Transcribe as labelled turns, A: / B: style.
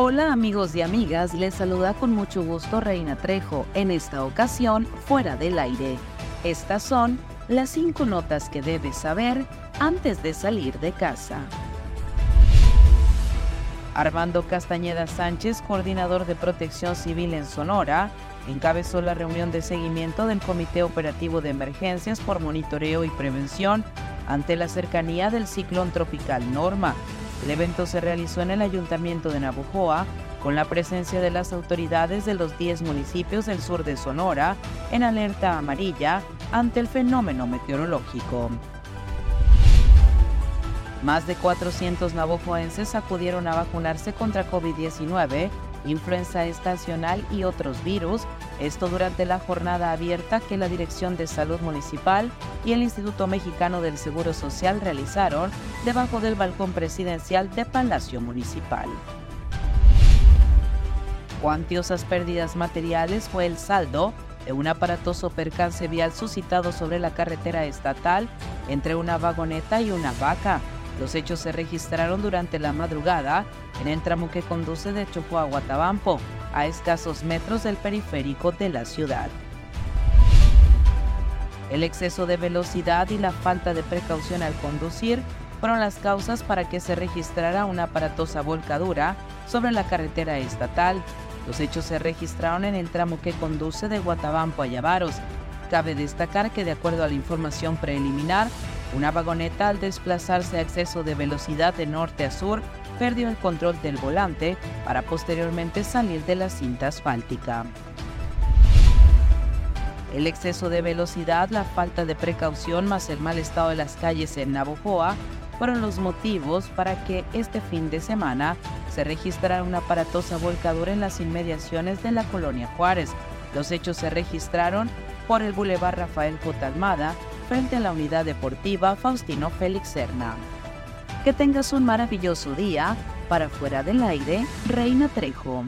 A: Hola amigos y amigas, les saluda con mucho gusto Reina Trejo, en esta ocasión fuera del aire. Estas son las cinco notas que debes saber antes de salir de casa. Armando Castañeda Sánchez, coordinador de Protección Civil en Sonora, encabezó la reunión de seguimiento del Comité Operativo de Emergencias por Monitoreo y Prevención ante la cercanía del ciclón tropical Norma, el evento se realizó en el Ayuntamiento de Navojoa con la presencia de las autoridades de los 10 municipios del sur de Sonora en alerta amarilla ante el fenómeno meteorológico. Más de 400 navojoenses acudieron a vacunarse contra COVID-19 influenza estacional y otros virus, esto durante la jornada abierta que la Dirección de Salud Municipal y el Instituto Mexicano del Seguro Social realizaron debajo del balcón presidencial de Palacio Municipal. Cuantiosas pérdidas materiales fue el saldo de un aparatoso percance vial suscitado sobre la carretera estatal entre una vagoneta y una vaca los hechos se registraron durante la madrugada en el tramo que conduce de Chocó a Guatabampo, a escasos metros del periférico de la ciudad. El exceso de velocidad y la falta de precaución al conducir fueron las causas para que se registrara una aparatosa volcadura sobre la carretera estatal. Los hechos se registraron en el tramo que conduce de Guatabampo a Yavaros. Cabe destacar que de acuerdo a la información preliminar, una vagoneta al desplazarse a exceso de velocidad de norte a sur perdió el control del volante para posteriormente salir de la cinta asfáltica. El exceso de velocidad, la falta de precaución más el mal estado de las calles en Navojoa fueron los motivos para que este fin de semana se registrara una aparatosa volcadura en las inmediaciones de la colonia Juárez. Los hechos se registraron por el Boulevard Rafael J. frente a la unidad deportiva Faustino Félix Serna. Que tengas un maravilloso día. Para fuera del aire, Reina Trejo.